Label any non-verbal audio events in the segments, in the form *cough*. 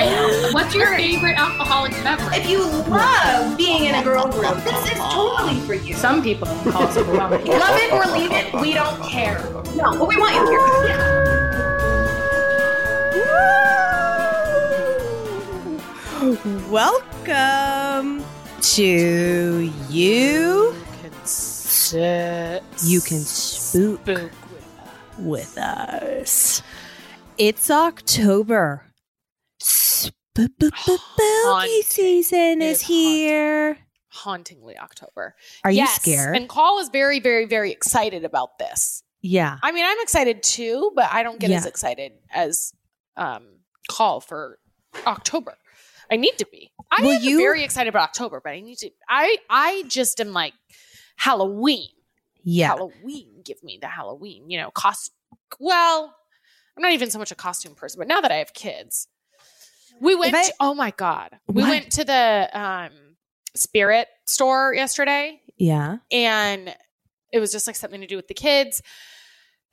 I know. *gasps* What's your favorite alcoholic beverage? If you love being in a girl group, this is totally for you. Some people call us overwhelming. Love it or leave it, we don't care. No, but we want you here. Yeah. Welcome to you. Sit. You can spook Spook with us. It's October. Haunting. season is is here. hauntingly October. Are you scared? And Call is very, very, very excited about this. yeah. I mean, I'm excited too, but I don't get as excited as um, Call for October. I need to be. I Will am you- very excited about October, but I need to. I I just am like Halloween. Yeah. Halloween, give me the Halloween. You know, cost. Well, I'm not even so much a costume person, but now that I have kids, we went. I- to, oh my god, we went to the um, Spirit store yesterday, Yeah. and it was just like something to do with the kids.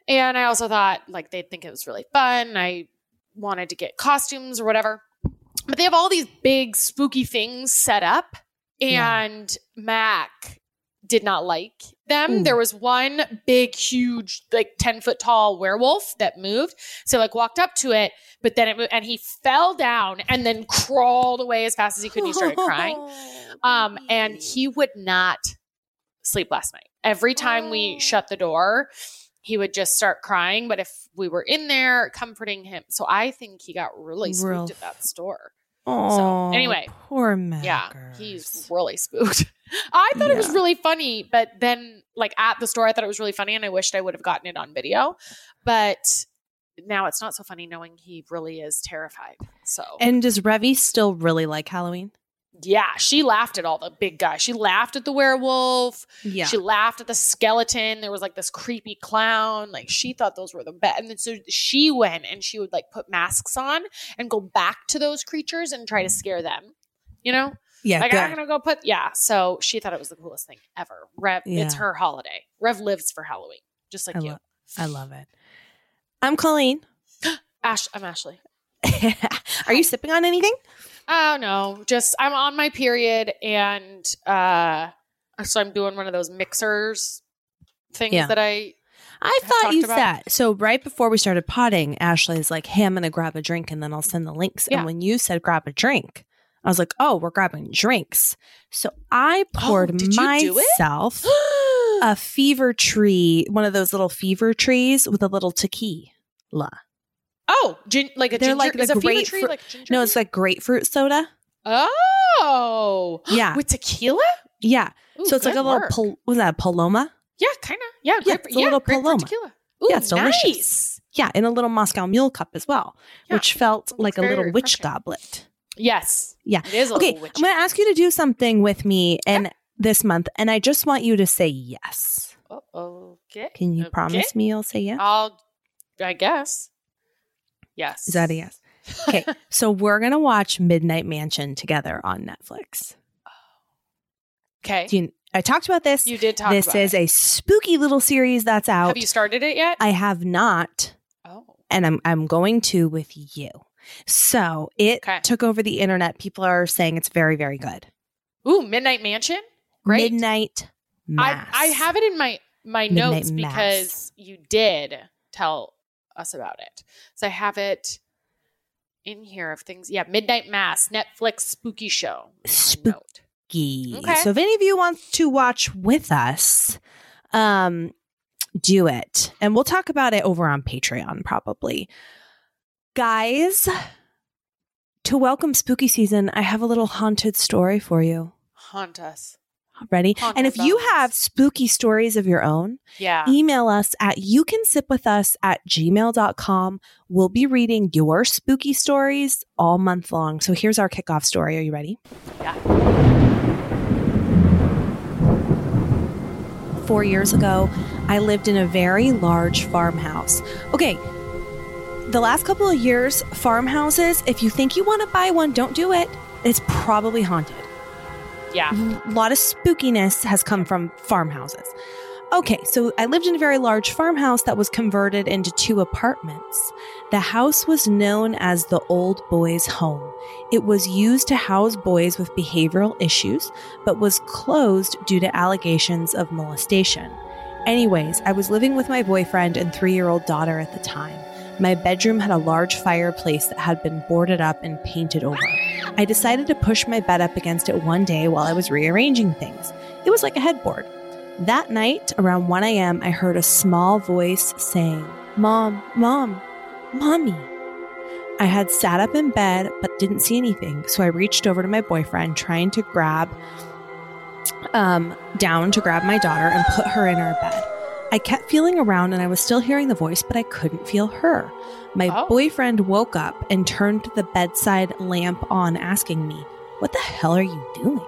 And I also thought like they'd think it was really fun. I wanted to get costumes or whatever. But they have all these big spooky things set up Yeah. and Mac did not like them. Ooh. There was one big, huge, like 10 foot tall werewolf that moved. So like walked up to it, but then it moved and he fell down and then crawled away as fast as he could and he started crying. *laughs* Um, and he would not sleep last night. Every time we shut the door, he would just start crying. But if we were in there comforting him, so I think he got really spooked Real at that store. So anyway, poor Mac. Yeah, he's really spooked. *laughs* I thought it was really funny, but then like at the store, I thought it was really funny, and I wished I would have gotten it on video. But now it's not so funny knowing he really is terrified. So And does Revi still really like Halloween? yeah, she laughed at all the big guys. She laughed at the werewolf. Yeah. She laughed at the skeleton. There was like this creepy clown. Like she thought those were the best. And then so she went and she would like put masks on and go back to those creatures and try to scare them. You know? yeah. like good. I'm gonna go put yeah. So she thought it was the coolest thing ever. Rev it's her holiday. Rev lives for Halloween. Just like I you. love I love it. I'm Colleen. *gasps* Ash I'm Ashley. *laughs* Are you sipping on anything? Oh no. Just I'm on my period and uh so I'm doing one of those mixers things Yeah. that I I thought you said so. Right before we started potting, Ashley's like, "Hey, I'm gonna grab a drink and then I'll send the links." Yeah. And when you said grab a drink, I was like, "Oh, we're grabbing drinks." So I oh, poured Oh, do it? myself *gasps* a fever tree, one of those little fever trees with a little tequila. Oh, gin- like a They're ginger. like is a fever tree like ginger? No, it's like grapefruit soda. oh, Yeah. *gasps* with tequila. Yeah. Ooh, so it's like a little work. pal- was that a paloma? yeah, kind of. Yeah, Yeah, it's a little Paloma. tequila. Ooh, Yeah, it's delicious. nice. Yeah, in a little Moscow Mule cup as well, Yeah, which felt like a little witch goblet. Yes. Yeah. It is a Okay, witchy. I'm going to ask you to do something with me and this month, and I just want you to say yes. Oh, okay. Can you Okay. promise me you'll say yes? I'll. I guess. Yes. Is that a yes? Okay, *laughs* so we're gonna watch Midnight Mansion together on Netflix. Okay. Do you, I talked about this. You did talk. this is it. a spooky little series that's out. Have you started it yet? I have not, oh. and I'm I'm going to with you. So it Okay. took over the internet. People are saying it's very very good. Ooh, Midnight Mansion. Great. Midnight I Mass. I have it in my my Midnight notes Mass. because you did tell us about it. So I have it in here of things. Yeah, Midnight Mass, Netflix spooky show. Spook- Note. Geek. Okay. So if any of you wants to watch with us, um, do it. And we'll talk about it over on Patreon probably. Guys, to welcome spooky season, I have a little haunted story for you. Haunt us. Ready? Haunt and if you have spooky stories of your own, Yeah. email us at you can sip with us at gmail.com. We'll be reading your spooky stories all month long. So here's our kickoff story. Are you ready? Yeah. four years ago, I lived in a very large farmhouse. Okay, the last couple of years, farmhouses, if you think you want to buy one, don't do it. It's probably haunted. Yeah. A lot of spookiness has come from farmhouses. Okay, so I lived in a very large farmhouse that was converted into two apartments. The house was known as the Old Boys Home. It was used to house boys with behavioral issues, but was closed due to allegations of molestation. Anyways, I was living with my boyfriend and three year old daughter at the time. My bedroom had a large fireplace that had been boarded up and painted over. I decided to push my bed up against it one day while I was rearranging things. It was like a headboard. That night, around 1 a.m., I heard a small voice saying, Mom, Mom, Mommy. I had sat up in bed but didn't see anything, so I reached over to my boyfriend, trying to grab um, down to grab my daughter and put her in our bed. I kept feeling around and I was still hearing the voice, but I couldn't feel her. My Oh. boyfriend woke up and turned the bedside lamp on, asking me, What the hell are you doing?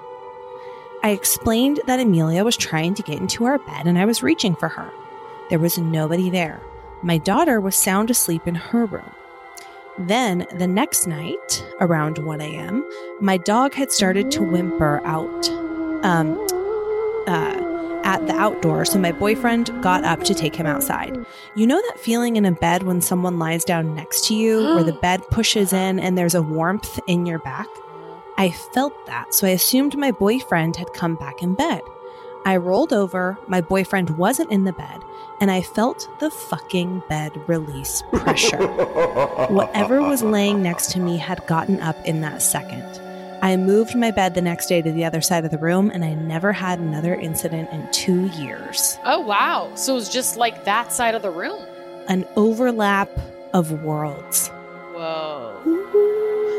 I explained that Amelia was trying to get into our bed and I was reaching for her. There was nobody there. My daughter was sound asleep in her room. Then, the next night, around 1 a.m., my dog had started to whimper out um, uh, at the outdoor, so my boyfriend got up to take him outside. You know that feeling in a bed when someone lies down next to you, where the *gasps* bed pushes in and there's a warmth in your back? I felt that, so I assumed my boyfriend had come back in bed. I rolled over, my boyfriend wasn't in the bed, and I felt the fucking bed release pressure. *laughs* Whatever was laying next to me had gotten up in that second. I moved my bed the next day to the other side of the room, and I never had another incident in two years. Oh wow! So it was just like that side of the room. An overlap of worlds. Whoa,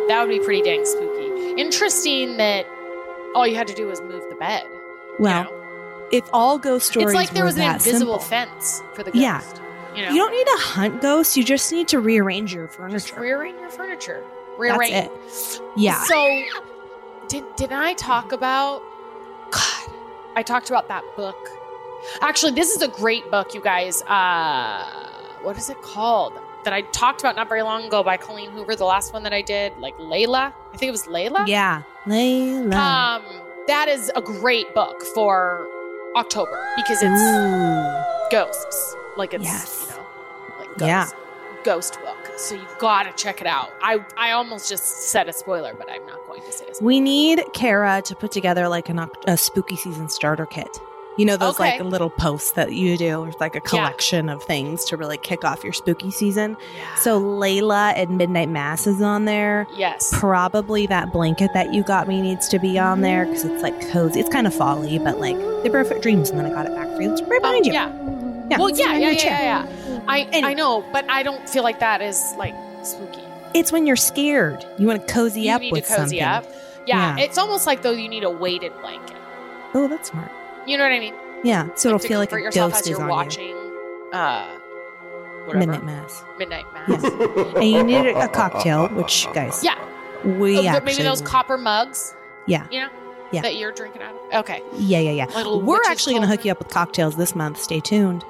that would be pretty dang spooky. Interesting that all you had to do was move the bed. you Well, know? if all ghost stories it's like there was an invisible simple, fence for the ghost. Yeah. you know, you don't need to hunt ghosts. You just need to rearrange your furniture. just furniture. rearrange your furniture. That's Rearrange. it. Yeah. So, did did I talk about? God, I talked about that book. Actually, this is a great book, you guys. Uh, what is it called? That I talked about not very long ago by Colleen Hoover. The last one that I did, like Layla. I think it was Layla. Yeah. Layla. Um, that is a great book for October because it's Ooh. ghosts. Like it's Yes. you know, like ghosts. Yeah. ghost, ghost book. So you gotta check it out. I I almost just said a spoiler, but I'm not going to say a spoiler. We need Kara to put together like an, a spooky season starter kit. You know those Okay. like little posts that you do, with like a collection of things to really kick off your spooky season. Yeah. So Layla and Midnight Mass is on there. yes. Probably that blanket that you got me needs to be on there because it's like cozy. It's kind of folly, but like the perfect dreams. And then I got it back for you. It's right behind Oh, you. Yeah. Yeah, Well, yeah, yeah, yeah, yeah, yeah. I. I know, but I don't feel like that is like spooky. It's when you're scared. You want to cozy you up need with to cozy something. up. Yeah, Yeah. it's almost like though you need a weighted blanket. Oh, that's smart. You know what I mean? Yeah, so it'll to feel like comfort a yourself ghost as is you're on watching uh you. whatever. Midnight Mass. Midnight Mass. and you need a cocktail, which guys, Yeah. we Oh, actually maybe those copper mugs. Yeah. You know? Yeah. That you're drinking out of. Okay. Yeah, yeah, yeah. Little We're witch's actually going to hook you up with cocktails this month. Stay tuned.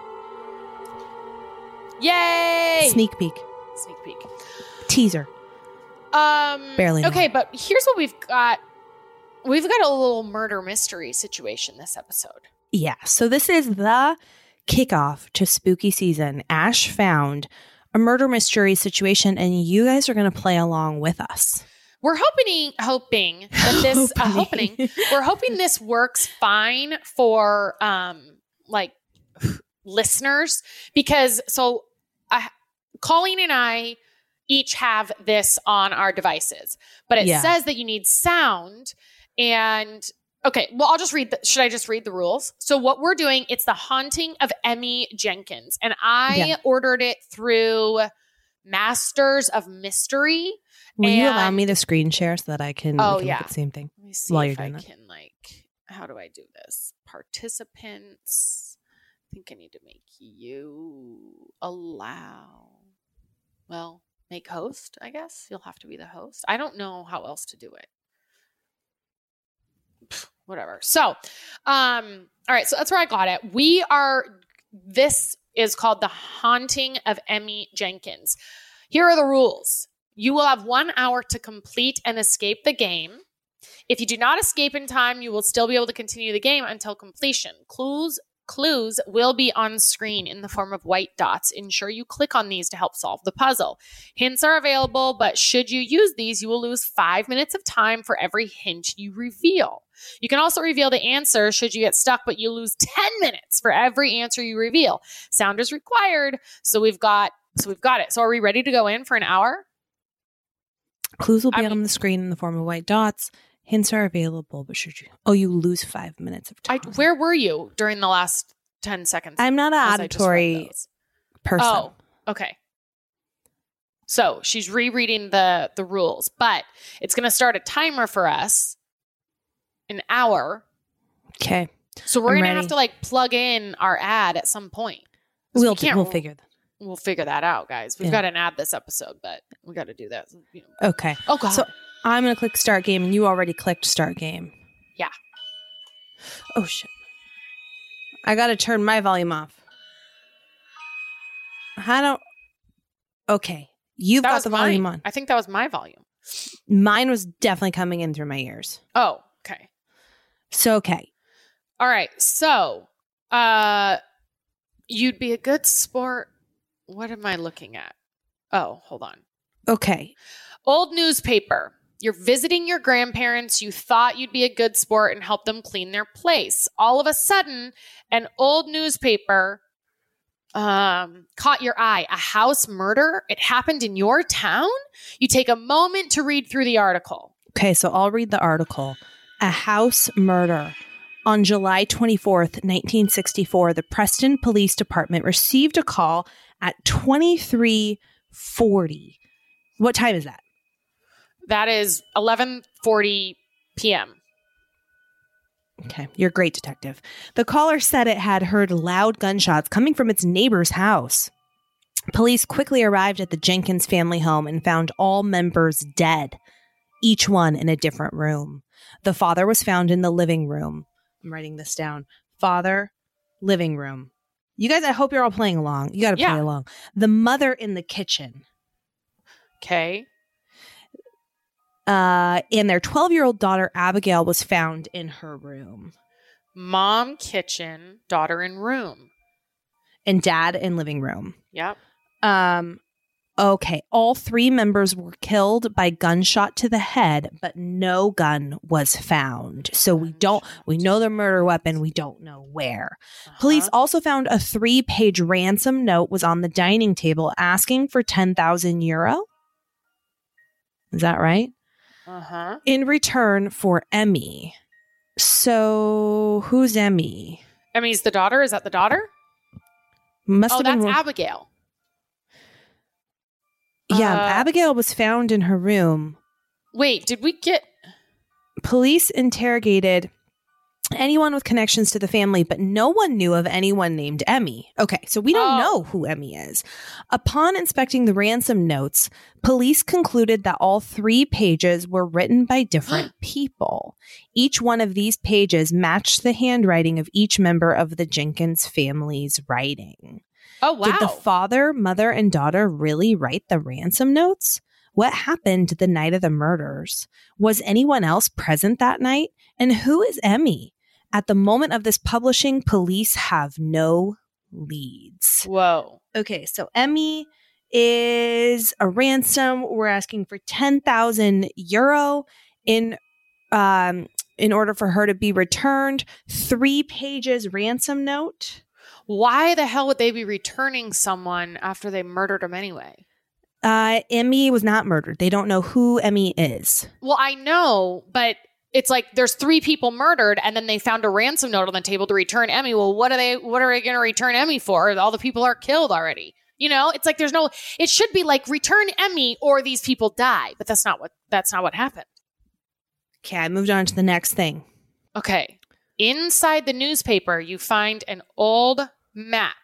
Yay! Sneak peek, Sneak peek. teaser. Um Barely. Okay, but here's what we've got. We've got a little murder mystery situation this episode. Yeah. So this is the kickoff to spooky season. Ash found a murder mystery situation, and you guys are going to play along with us. We're hoping hoping that this uh, Hoping. hoping we're hoping this works fine for um like listeners because so Colleen and I each have this on our devices, but it Yeah. says that you need sound and okay, well I'll just read the should I just read the rules? So what we're doing it's the haunting of Emmy Jenkins and I Yeah. ordered it through Masters of Mystery. Will you allow me to screen share so that I can, Oh, can yeah. look at the same thing? Let me see While if you're I doing that. can like how do I do this? Participants. I think I need to make you allow. Well, make host, I guess. You'll have to be the host. I don't know how else to do it. Pff, Whatever. So, um, all right, so that's where I got it. We are this is called The Haunting of Emmy Jenkins. Here are the rules. You will have one hour to complete and escape the game. If you do not escape in time, you will still be able to continue the game until completion. Clues Clues will be on screen in the form of white dots. Ensure you click on these to help solve the puzzle. Hints are available, but should you use these, you will lose five minutes of time for every hint you reveal. You can also reveal the answer should you get stuck, but you lose 10 minutes for every answer you reveal. Sound is required, so we've got so we've got it. So are we ready to go in for an hour? Clues will be I on the screen in the form of white dots. Hints are available, but should you? Oh, you lose five minutes of I, time. where were you during the last 10 seconds? I'm not an as I just read auditory person. Oh, okay. So she's rereading the the rules, but it's going to start a timer for us, an hour. Okay, So we're I'm going to ready. have to like plug in our ad at some point. we'll we can't- we'll figure that. We'll figure that out, guys. We've Yeah. got an ad this episode, but we got to do that. you know. Okay, Oh god. So- I'm gonna click start game, and you already clicked start game. Yeah. Oh shit! I gotta turn my volume off. I don't. Okay, you've that got the volume mine. on. I think that was my volume. Mine was definitely coming in through my ears. Oh, okay. So okay, All right. So, uh you'd be a good sport. What am I looking at? Oh, hold on. okay. Old newspaper. You're visiting your grandparents. You thought you'd be a good sport and help them clean their place. All of a sudden, an old newspaper um, caught your eye. A house murder. It happened in your town. You take a moment to read through the article. Okay, so I'll read the article. A house murder. On July 24th, 1964, the Preston Police Department received a call at 2340. What time is that? That is 11:40 p.m. Okay, you're a great detective. The caller said it had heard loud gunshots coming from its neighbor's house. Police quickly arrived at the Jenkins family home and found all members dead, each one in a different room. The father was found in the living room. I'm writing this down. Father, living room. You guys, I hope you're all playing along. You got to play along. The mother in the kitchen. Okay. Uh, and their 12 year old daughter, Abigail, was found in her room. Mom kitchen, daughter in room. And dad in living room. Yep. Um, okay. All three members were killed by gunshot to the head, but no gun was found. So we don't, we know the murder weapon. We don't know where. Police Uh-huh. also found a three page ransom note was on the dining table asking for 10,000 euro. Is that right? Uh-huh. In return for Emmy. So who's Emmy? Emmy's the daughter. Is that the daughter? Must Oh, have that's been. Abigail. yeah, uh, Abigail was found in her room. Wait, did we get Police interrogated anyone with connections to the family, but no one knew of anyone named Emmy. Okay, so we don't Oh. know who Emmy is. Upon inspecting the ransom notes, police concluded that all three pages were written by different *gasps* people. Each one of these pages matched the handwriting of each member of the Jenkins family's writing. Oh wow. Did the father, mother, and daughter really write the ransom notes? What happened the night of the murders? Was anyone else present that night? And who is Emmy? At the moment of this publishing, police have no leads. Whoa. Okay, so Emmy is a ransom. We're asking for 10,000 euro in um in order for her to be returned. 3 pages ransom note. Why the hell would they be returning someone after they murdered him anyway? Uh, Emmy was not murdered. They don't know who Emmy is. Well, I know, but it's like there's three people murdered and then they found a ransom note on the table to return Emmy. Well, what are they what are they going to return Emmy for? All the people are killed already. You know, it's like there's no it should be like return Emmy or these people die, but that's not what that's not what happened. Okay, I moved on to the next thing. Okay. Inside the newspaper, you find an old map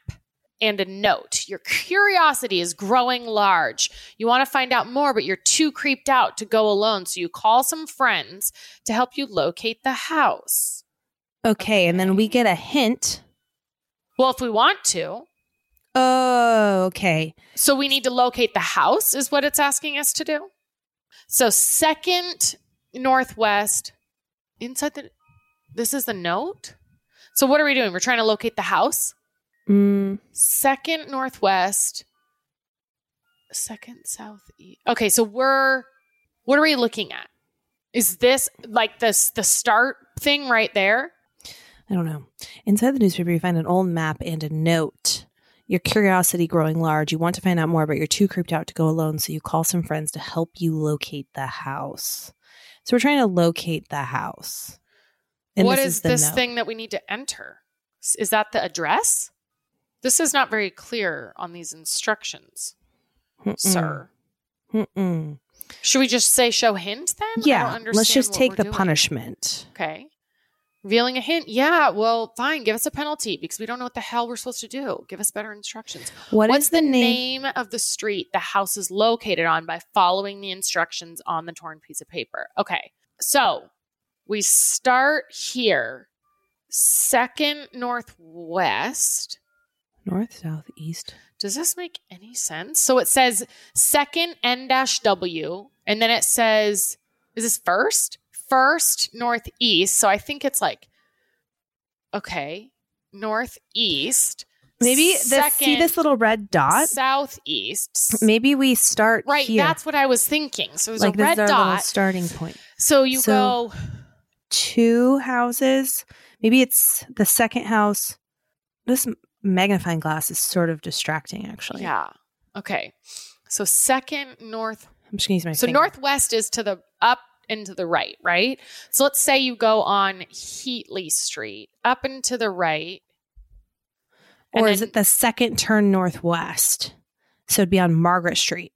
and a note. Your curiosity is growing large. You want to find out more, but you're too creeped out to go alone. So you call some friends to help you locate the house. Okay, and then we get a hint. Well, if we want to. Oh, okay. So we need to locate the house, is what it's asking us to do. So, second northwest, inside the. This is the note? So what are we doing? We're trying to locate the house. Mm, Second northwest. Second southeast. Okay, so we're what are we looking at? Is this like this the start thing right there? I don't know. Inside the newspaper, you find an old map and a note. Your curiosity growing large, you want to find out more, but you're too creeped out to go alone, so you call some friends to help you locate the house. So we're trying to locate the house. And what this is the this note. thing that we need to enter? Is that the address? This is not very clear on these instructions, Mm-mm. sir. Mm-mm. Should we just say show hint then? I don't Yeah, let's just take the doing. punishment. Okay. Revealing a hint. Yeah, well, fine. Give us a penalty because we don't know what the hell we're supposed to do. Give us better instructions. What What's is the name? name of the street the house is located on by following the instructions on the torn piece of paper? Okay. So we start here, second northwest. North, south, east. Does this make any sense? So it says second N dash W, and then it says, is this first? First northeast. So I think it's like, okay, northeast. Maybe this, see this little red dot? southeast. Maybe we start Right, here. that's what I was thinking. So there's like a this red is our little dot. starting point. So you So- go, Two houses. Maybe it's the second house. This magnifying glass is sort of distracting, actually. yeah, okay. So second north I'm just gonna use my So finger. northwest is to the up and to the right, right? So let's say you go on Heatley Street, up and to the right. or is it the second turn northwest? So it'd be on Margaret Street,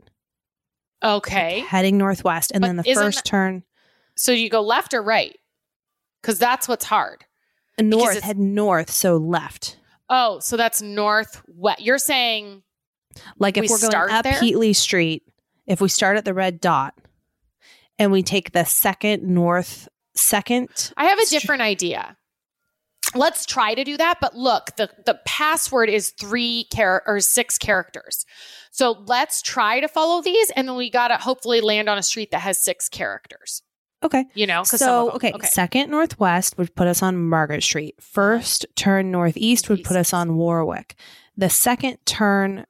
Okay. heading northwest, and But then the first turn So you go left or right? Because that's what's hard. north. Head north, so left. Oh, so that's northwest. You're saying Like if We are going start up there? Heatley Street, if we start at the red dot, and we take the second north, second. I have a different idea. Let's try to do that. But look, the, the password is three char- or six characters. So let's try to follow these, and then we gotta hopefully land on a street that has six characters. Okay. You know, So them- okay, second northwest would put us on Margaret Street. First turn northeast would put us on Warwick. The second turn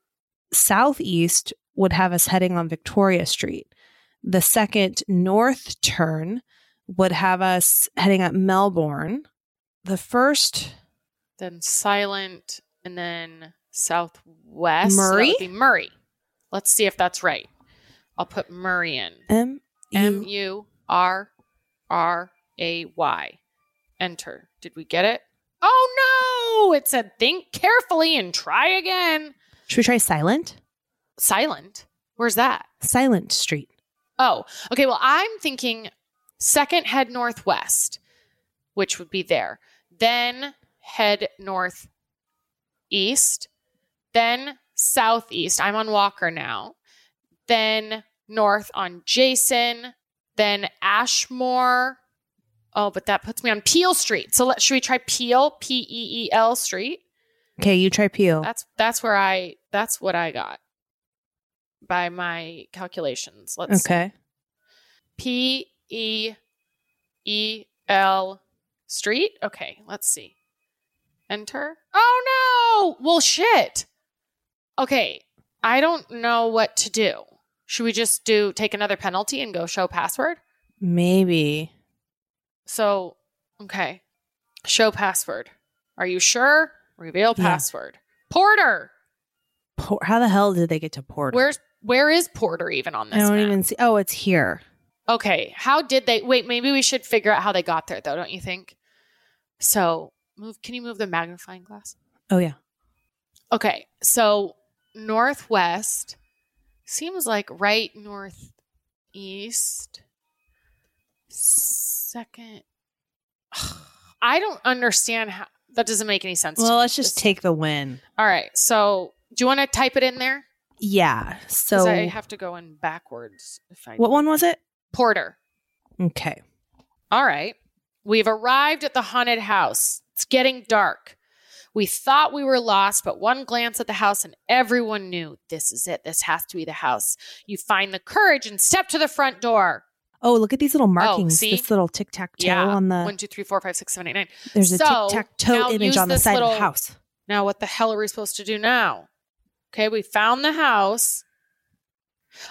southeast would have us heading on Victoria Street. The second north turn would have us heading up Melbourne. The first then silent, and then southwest. so Murray? would be Murray. Let's see if that's right. I'll put Murray in. M M U. R R A Y. Enter. Did we get it? Oh no! It said think carefully and try again. Should we try Silent? Silent. Where's that? Silent Street. Oh, okay. Well, I'm thinking second head northwest, which would be there. Then head northeast. Then southeast. I'm on Walker now. Then north on Jason. Then Ashmore. Oh, but that puts me on Peel Street. So let should we try Peel? P E E L Street. Okay, you try Peel. That's that's where I that's what I got by my calculations. Let's. Okay. P E E L Street. Okay, let's see. Enter. Oh no! Well, shit. Okay, I don't know what to do. Should we just do take another penalty and go show password? Maybe. So, okay, show password. Are you sure? Reveal Yeah. password. Porter. Por- How the hell did they get to Porter? Where's where is Porter even on this? I don't map? even see. Oh, it's here. Okay, how did they wait? Maybe we should figure out how they got there, though, don't you think? So, move. Can you move the magnifying glass? Oh yeah. Okay, so northwest seems like right northeast. Second, *sighs* I don't understand how that doesn't make any sense. Well, let's just This- take the win. All right, so do you want to type it in there? Yeah. So I have to go in backwards. If I what one was it? Porter. Okay. All right. We've arrived at the haunted house. It's getting dark. We thought we were lost, but one glance at the house and everyone knew this is it. This has to be the house. You find the courage and step to the front door. Oh, look at these little oh, markings. see? This little tic tac toe Yeah. on the. One, two, three, four, five, six, seven, eight, nine. there's a tic tac toe image on the side of the house. Now, what the hell are we supposed to do now? Okay, we found the house.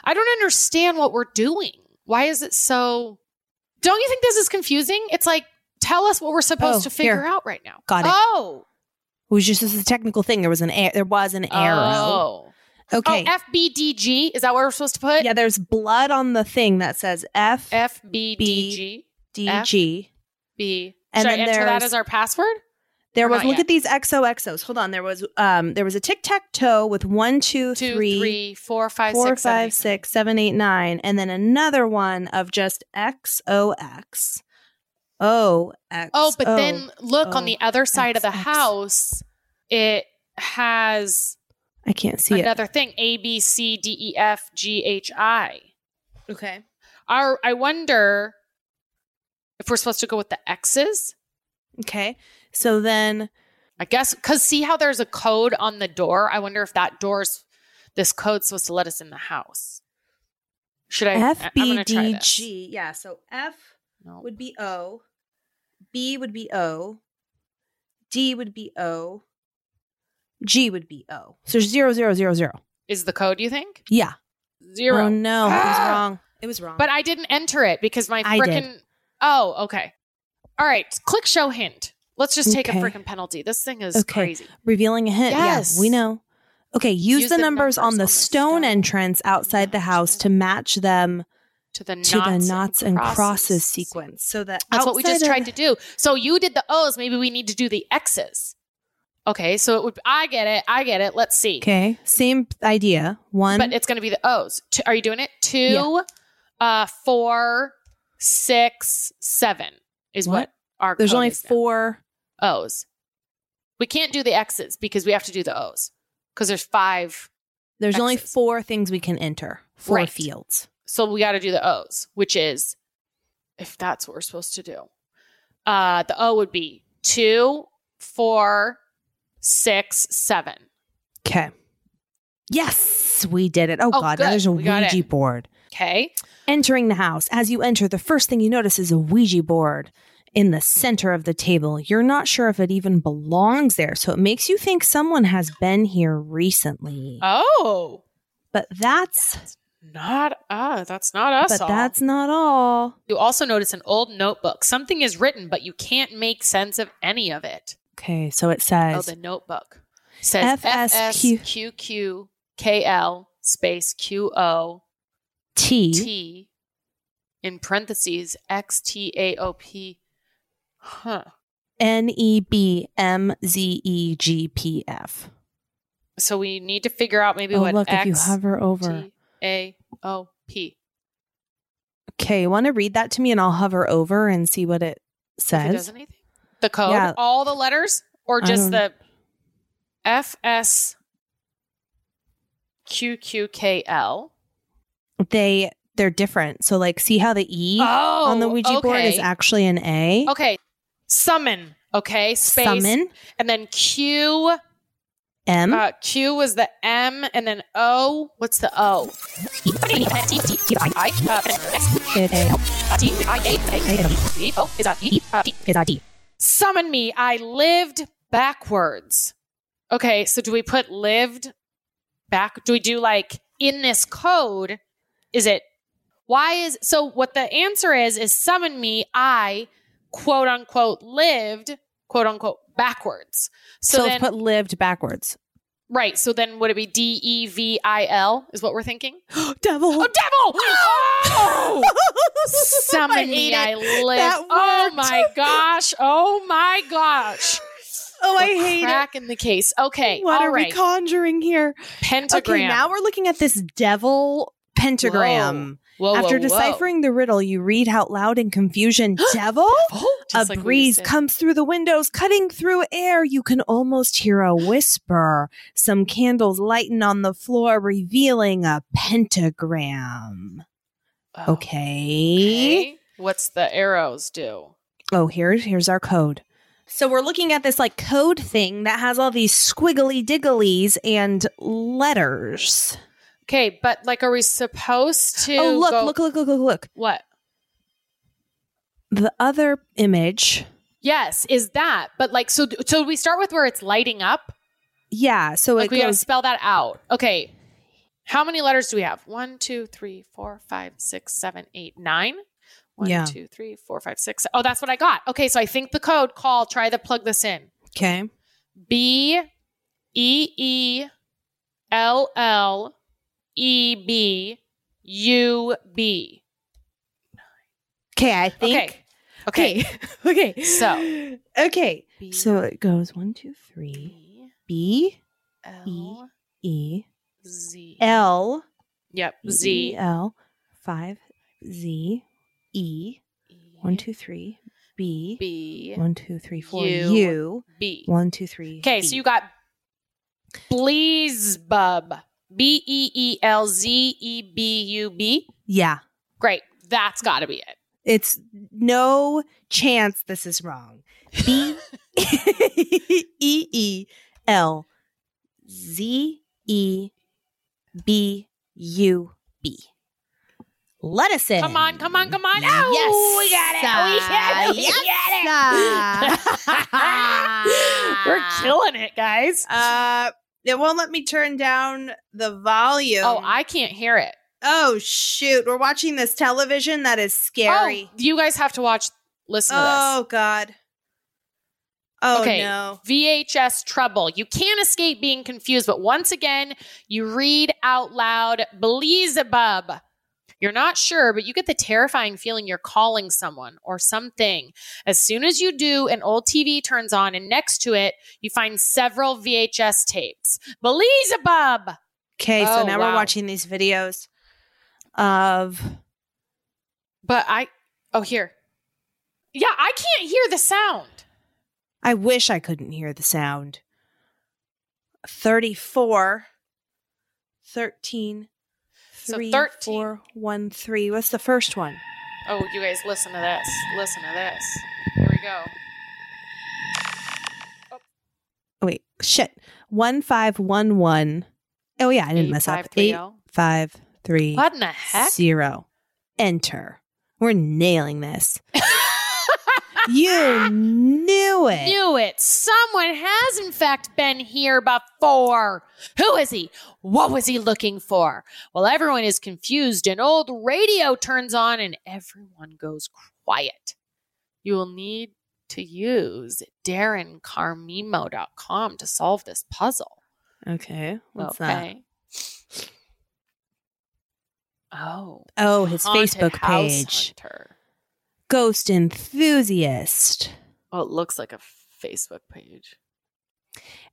I don't understand what we're doing. Why is it so? Don't you think this is confusing? It's like, tell us what we're supposed Oh, to figure here. out right now. Got it. Oh, It was just this is a technical thing. There was an there was an arrow. Oh. Okay. Oh, FBDG. Is that what we're supposed to put? yeah, there's blood on the thing that says F FBDG. D F- G. B. And Should I then enter that as our password? There was look yet? at these XOXOs. Hold on. There was um there was a tic tac toe with one, two, Two, three, three, four, five, four, six, seven, five, eight, six, seven, eight, nine, and then another one of just XOX. O X. Oh, but O. then oh, look on oh, the other side of the X, X. house. It has I can't see it. another thing: A, B, C, D, E, F, G, H, I. Okay. Our, I wonder if we're supposed to go with the X's. Okay. So then I guess because see how there's a code on the door. I wonder if that door's this code's supposed to let us in the house. Should I? F I'm B gonna try D this. G. Yeah. So F No. would be O. B would be O. D would be O. G would be O. So zero zero zero zero. Is the code? You think Yeah. zero? Oh no, it was *gasps* wrong. It was wrong. But I didn't enter it because my freaking. Oh, okay. All right. Click show hint. Let's just take Okay. a freaking penalty. This thing is Okay. crazy. revealing a hint. Yes. Yeah, we know. Okay, use, Use the, the numbers, on the numbers stone, stone entrance outside the house to match them To the to knots, the knots and crosses, sequence. So that That's what we just outside tried to do. So you did the O's. Maybe we need to do the X's. Okay. So it would. I get it. I get it. Let's see. Okay, same idea. One. But it's going to be the O's. Two, are you doing it? Two, Yeah. uh, four, six, seven is what, What? our. there's only is now. four. O's. We can't do the X's because we have to do the O's because there's five. There's only four things we can enter. Four Right. fields. So we got to do the O's, which is if that's what we're supposed to do. Uh, the O would be two, four, six, seven. Okay. Yes, we did it. Oh, Oh, God, now there's a We Ouija board. Okay. Entering the house. As you enter, the first thing you notice is a Ouija board in the center of the table. You're not sure if it even belongs there, so it makes you think someone has been here recently. Oh, but that's not uh that's not us. but all. that's not all. you also notice an old notebook. Something is written, but you can't make sense of any of it. Okay, so it Oh, says the notebook says FSQ. FSQQKL space QO T T in parentheses X T A O P. Huh. N E B M Z E G P F. So we need to figure out maybe Oh, what look, if you hover over. T A O P. Okay, you want to read that to me and I'll hover over and see what it If it says? does anything. The code, Yeah. all the letters, or just the F S Q Q K L. They they're different. So like see how the E Oh, on the oh, Ouija board is actually an A. Okay. Summon. Okay. Space. Summon And then Q. M Uh, Q was the M, and then O. What's the O? Summon me. I lived backwards. Okay, so do we put lived back? Do we do like in this code? Is it why is so? What the answer is is summon me. I quote unquote lived quote unquote backwards. So, So, then let's put lived backwards. right. So then would it be D E V I L? Is what we're thinking? *gasps* Devil. Oh, devil! *gasps* Oh! *laughs* Summon I me, I live. Oh my gosh! Oh my gosh! Oh, I We're hate it. cracking the case. Okay, What are right. we conjuring here? Pentagram. Okay, now we're looking at this devil pentagram. Whoa, whoa, After whoa. deciphering the riddle, you read out loud in confusion, *gasps* devil? Oh, just a like breeze comes through the windows, cutting through air. You can almost hear a whisper. Some candles lighten on the floor, revealing a pentagram. Oh, Okay. okay. What's the arrows do? Oh, here's here's our code. So we're looking at this like code thing that has all these squiggly digglies and letters. Okay, but like, are we supposed to? oh, look, go- look, look, look, look, look. What? the other image, Yes, is that. But like, so so we start with where it's lighting up. yeah. So Like it we gotta spell that out. Okay. How many letters do we have? One, two, three, four, five, six, seven, eight, nine. One, Yeah. two, three, four, five, six. Oh, that's what I got. Okay, so I think the code call, try to plug this in. Okay. B E E L L E B U B. Okay. I think. Okay. Okay. *laughs* okay. So Okay. B So it goes one, two, three. B L E Z. L Yep. Z. L five Z E one two three B B one two three four U. U B. one two three. Okay, so you got Bleezebub. B E E L Z E B U B. yeah. Great. That's got to be it. It's no chance this is wrong. B E E L Z E B U B. Let us in. Come on, come on, come on. Oh, we got it. We got it. We Yes, got it. *laughs* *laughs* We're killing it, guys. Uh, it won't let me turn down the volume. Oh, I can't hear it. Oh shoot! We're watching this television that is scary. Oh, you guys have to watch, listen to this? Oh, god. Oh Okay. no. VHS trouble. You can't escape being confused, but once again, you read out loud Beelzebub. You're not sure, but you get the terrifying feeling you're calling someone or something. As soon as you do, an old TV turns on, and next to it, you find several VHS tapes. Beelzebub! Okay, so Oh, now we're watching these videos of But I, oh, here. Yeah, I can't hear the sound. I wish I couldn't hear the sound. 34 13 So 3 13. 4 1 3. What's the first one? Oh, you guys, listen to this. Listen to this. Here we go. Oh, wait, shit. 1511. Oh yeah, I didn't mess up. 8 8530. 5 3 What in the heck? 0. Enter. We're nailing this. *laughs* you knew it. Knew it. Someone has, in fact, been here before. Who is he? What was he looking for? Well, everyone is confused. An old radio turns on and everyone goes quiet. You will need to use darrencarmimo.com to solve this puzzle. Okay. What's that? Oh. Oh, his Haunted Facebook page. Hunter. Ghost enthusiast. Oh, it looks like a Facebook page.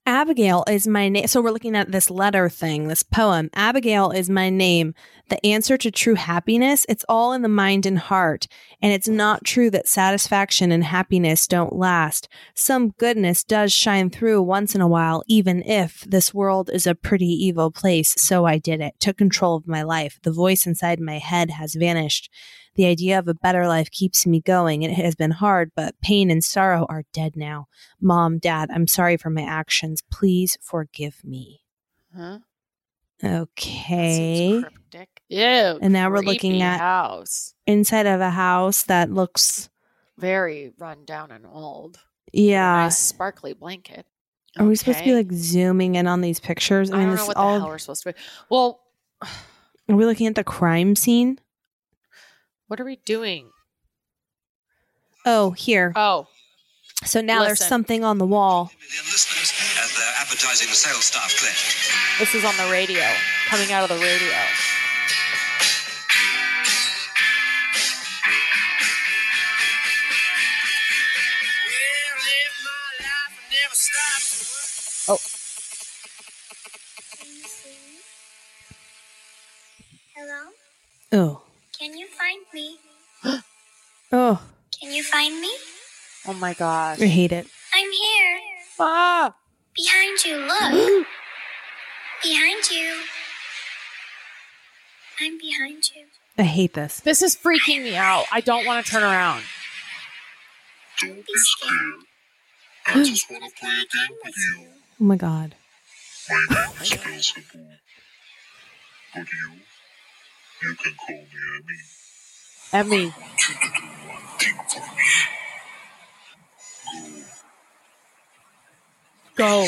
Abigail is my name. So we're looking at this letter thing, this poem. Abigail is my name. The answer to true happiness, it's all in the mind and heart. And it's not true that satisfaction and happiness don't last. Some goodness does shine through once in a while, even if this world is a pretty evil place. So I did it. Took control of my life. The voice inside my head has vanished. The idea of a better life keeps me going. It has been hard, but pain and sorrow are dead now. Mom, Dad, I'm sorry for my actions. Please forgive me. Huh? Okay. cryptic. Ew. And now we're looking at- house. Inside of a house that looks, Very run down and old. yeah. Nice sparkly blanket. Are we supposed to be like zooming in on these pictures? I, don't know what all. the hell we're supposed to be. Well, *sighs* Are we looking at the crime scene? What are we doing? Oh, here. Oh, So now there's something on the wall. million listeners as they're advertising the sales staff claim. this is on the radio. Coming out of the radio. Oh. Hello? Oh. Can you find me? *gasps* Oh, Can you find me? Oh my gosh. I hate it. I'm here. Ah! Behind you, look. *gasps* behind you. I'm behind you. I hate this. This is freaking me out. I don't want to turn around. Don't be scared. I *gasps* just want to play a game with you. Oh my God. My name's Beelzebub. But you, you can call me Emmy. Emmy, Go.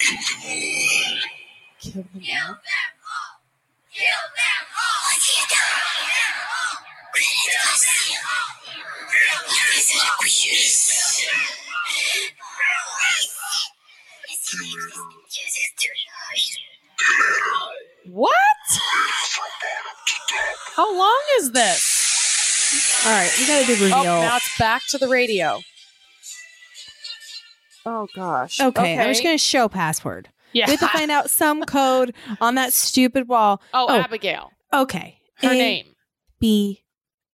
Kill them all. Kill them all. Kill them all. Kill them all. Kill them all. Kill them all. Kill them all. What? *laughs* How long is this? All right, we got a big reveal. Oh, now it's back to the radio. Oh gosh. okay, I'm just gonna show password. Yeah. We have to find out *laughs* some code on that stupid wall. oh, oh. Abigail. Okay, Her A name. B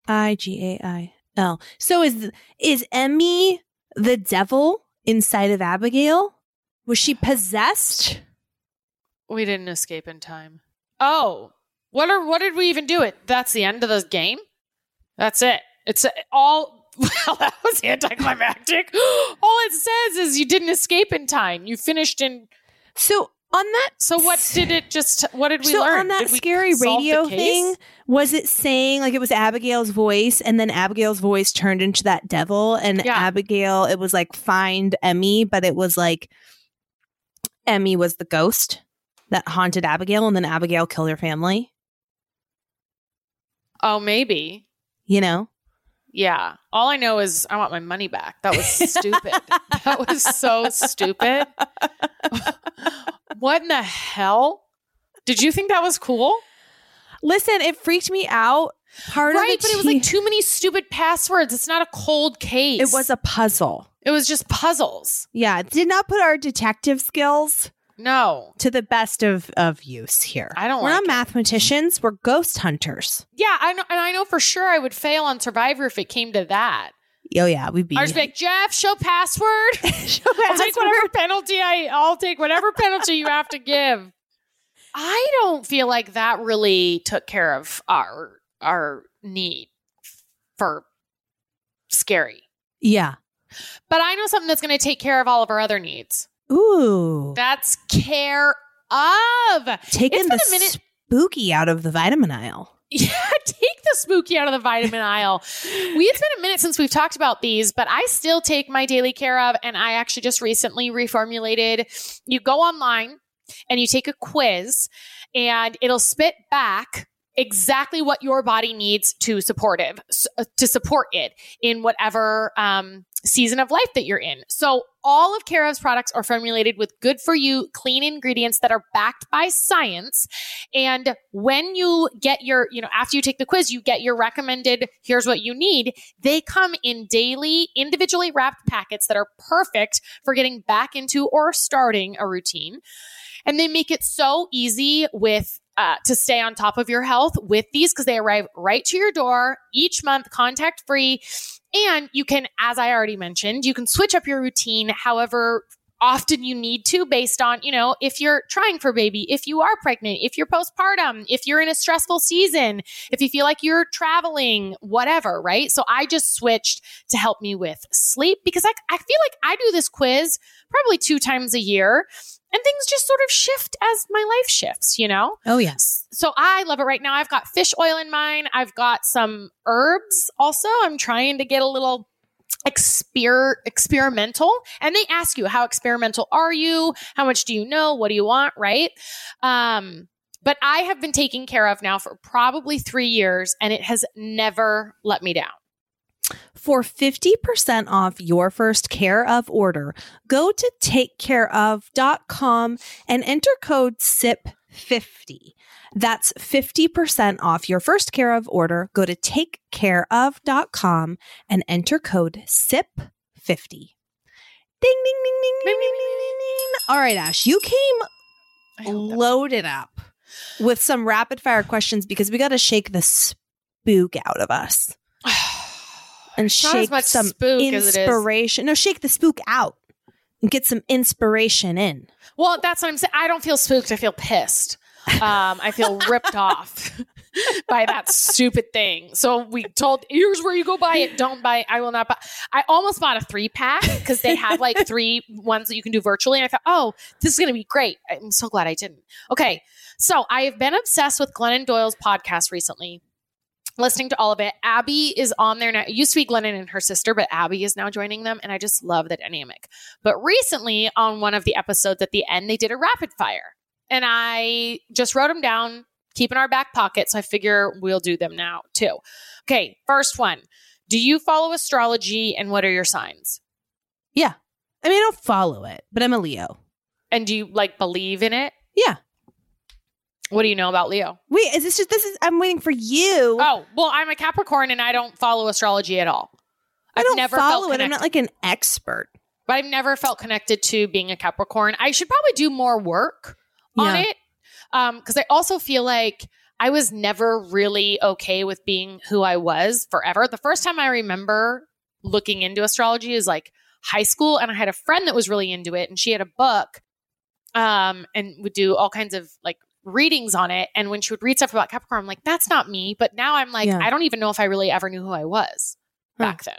I G A I L. So is is Emmy the devil inside of Abigail? Was she possessed? We didn't escape in time. Oh, what are what did we even do? It. That's the end of the game. That's it. It's all. *laughs* Well, that was anticlimactic. *gasps* all it says is you didn't escape in time. You finished in. So on that So what did it just? What did we so learn? on that Did scary radio thing, was it saying like it was Abigail's voice, and then Abigail's voice turned into that devil, and Yeah. Abigail it was like find Emmy, but it was like Emmy was the ghost that haunted Abigail, and then Abigail killed her family. Oh, maybe. You know, Yeah. All I know is I want my money back. That was stupid. *laughs* that was so stupid. what in the hell? Did you think that was cool? listen, it freaked me out. Part right, but it was like too many stupid passwords. It's not a cold case. it was a puzzle. It was just puzzles. Yeah, it did not put our detective skills No. to the best of of use here. I don't We're like not it. mathematicians. We're ghost hunters. Yeah, I know, and I know for sure I would fail on Survivor if it came to that. Oh yeah, we'd be. I'd be like, Jeff, show password. *laughs* Show I'll take whatever penalty I. I'll take whatever penalty you have to give. I don't feel like that really took care of our our need for scary. Yeah. But I know something that's going to take care of all of our other needs. Ooh. That's care of. Taking the a minute- spooky out of the vitamin aisle. *laughs* Yeah, take the spooky out of the vitamin aisle. We it's been a minute since we've talked about these, but I still take my daily Care/of, and I actually just recently reformulated. You go online and you take a quiz, and it'll spit back exactly what your body needs to supportive s- uh, to support it in whatever um, season of life that you're in. So all of Care/of's products are formulated with good for you, clean ingredients that are backed by science. And when you get your, you know, after you take the quiz, you get your recommended, here's what you need. They come in daily, individually wrapped packets that are perfect for getting back into or starting a routine. And they make it so easy with uh, to stay on top of your health with these because they arrive right to your door each month, contact free. And you can, as I already mentioned, you can switch up your routine however often you need to based on, you know, if you're trying for baby, if you are pregnant, if you're postpartum, if you're in a stressful season, if you feel like you're traveling, whatever, right? So I just switched to help me with sleep because I, I feel like I do this quiz probably two times a year and things just sort of shift as my life shifts, you know? Oh yes. So I love it right now. I've got fish oil in mine. I've got some herbs also. I'm trying to get a little exper- experimental and they ask you how experimental are you? How much do you know? What do you want? Right? Um but i have been taking Care/of now for probably three years and it has never let me down. For 50% off your first Care/of order, go to takecareof.com and enter code 50. That's 50% off your first Care/of order. Go to takecareof.com and enter code SIP50. Ding, ding, ding, ding, ding, ding, ding, ding. All right, Ash, you came loaded up with some rapid fire questions because we got to shake the spook out of us. *sighs* and shake some inspiration. No, shake the spook out get some inspiration in. Well, that's what I'm saying. I don't feel spooked. I feel pissed. Um, I feel ripped *laughs* off by that stupid thing. So we told, here's where you go buy it. Don't buy. it. I will not buy. I almost bought a three pack because they have like three ones that you can do virtually. And I thought, oh, this is going to be great. I'm so glad I didn't. Okay. So I have been obsessed with Glennon Doyle's podcast recently. Listening to all of it. Abby is on there now. It used to be Glennon and her sister, but Abby is now joining them. And I just love the dynamic. But recently, on one of the episodes at the end, they did a rapid fire. And I just wrote them down, keep in our back pocket. So I figure we'll do them now too. Okay, first one. Do you follow astrology and what are your signs? Yeah. I mean, I don't follow it, but I'm a Leo. And do you like believe in it? Yeah. What do you know about Leo? Wait, is this just this is I'm waiting for you. Oh, well, I'm a Capricorn and I don't follow astrology at all. I I've don't never follow felt it. I'm not like an expert. but I've never felt connected to being a Capricorn. I should probably do more work on Yeah. it. Um, because I also feel like I was never really okay with being who I was forever. The first time I remember looking into astrology is like high school, and I had a friend that was really into it, and she had a book, um, and would do all kinds of like readings on it. And when she would read stuff about Capricorn, I'm like, that's not me. But now I'm like, Yeah. I don't even know if I really ever knew who I was Huh. back then.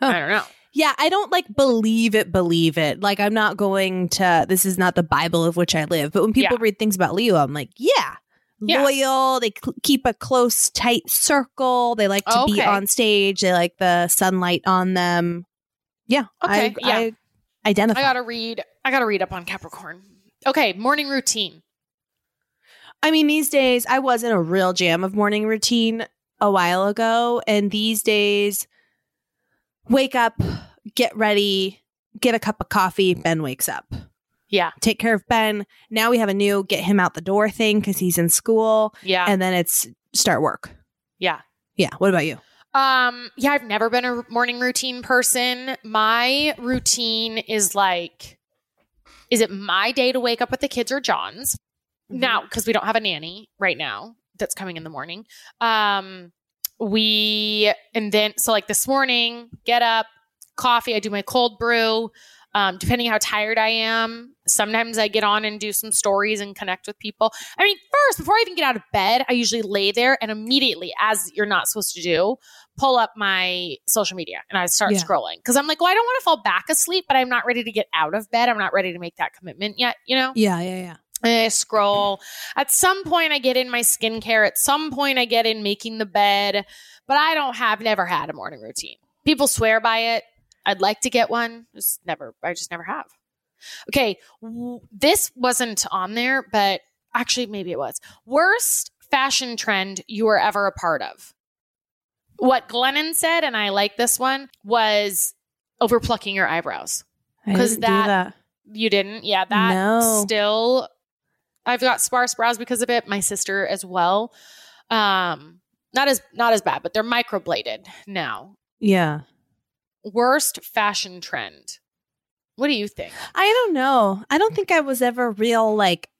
Huh. I don't know. Yeah, I don't like believe it, believe it. Like I'm not going to this is not the Bible of which I live. But when people Yeah. read things about Leo, I'm like, yeah. Yeah. Loyal, they cl- keep a close, tight circle. They like to be on stage. They like the sunlight on them. Yeah, Okay, I, yeah. I identify. I gotta read. I gotta read up on Capricorn. Okay, morning routine. I mean, these days I was in a real jam of morning routine a while ago, and these days, wake up, get ready, get a cup of coffee. Ben wakes up. Yeah, Take care of Ben. Now we have a new get him out the door thing because he's in school, yeah, and then it's start work. yeah. Yeah. What about you? Um, yeah, I've never been a morning routine person. My routine is like, is it my day to wake up with the kids or John's? Now, because we don't have a nanny right now that's coming in the morning. Um, we and then so like this morning, get up, coffee. I do my cold brew. Um, depending how tired I am, sometimes I get on and do some stories and connect with people. I mean, first, before I even get out of bed, I usually lay there and immediately, as you're not supposed to do, pull up my social media and I start Yeah. scrolling because I'm like, well, I don't want to fall back asleep, but I'm not ready to get out of bed. I'm not ready to make that commitment yet, you know? Yeah, yeah, yeah. I scroll. At some point, I get in my skincare. At some point, I get in making the bed, but I don't have, never had a morning routine. People swear by it. I'd like to get one. Just never, I just never have. Okay. This wasn't on there, but actually, maybe it was. Worst fashion trend you were ever a part of. What Glennon said, and I like this one, was overplucking your eyebrows. Because didn't that- You didn't? Yeah, that No. still I've got sparse brows because of it. My sister as well. Um not as not as bad, but they're microbladed now. Yeah. Worst fashion trend. What do you think? I don't know. I don't think I was ever real like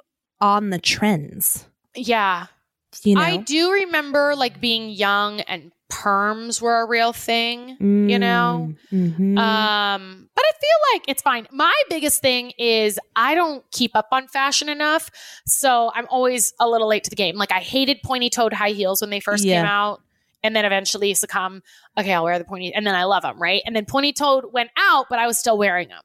on the trends. Yeah. You know, I do remember like being young and perms were a real thing. you know? Mhm. Um, but I feel like it's fine. My biggest thing is I don't keep up on fashion enough. So I'm always a little late to the game. Like I hated pointy toed high heels when they first Yeah. came out. And then eventually succumb. Okay, I'll wear the pointy, and then I love them, right? And then pointy toed went out, but I was still wearing them.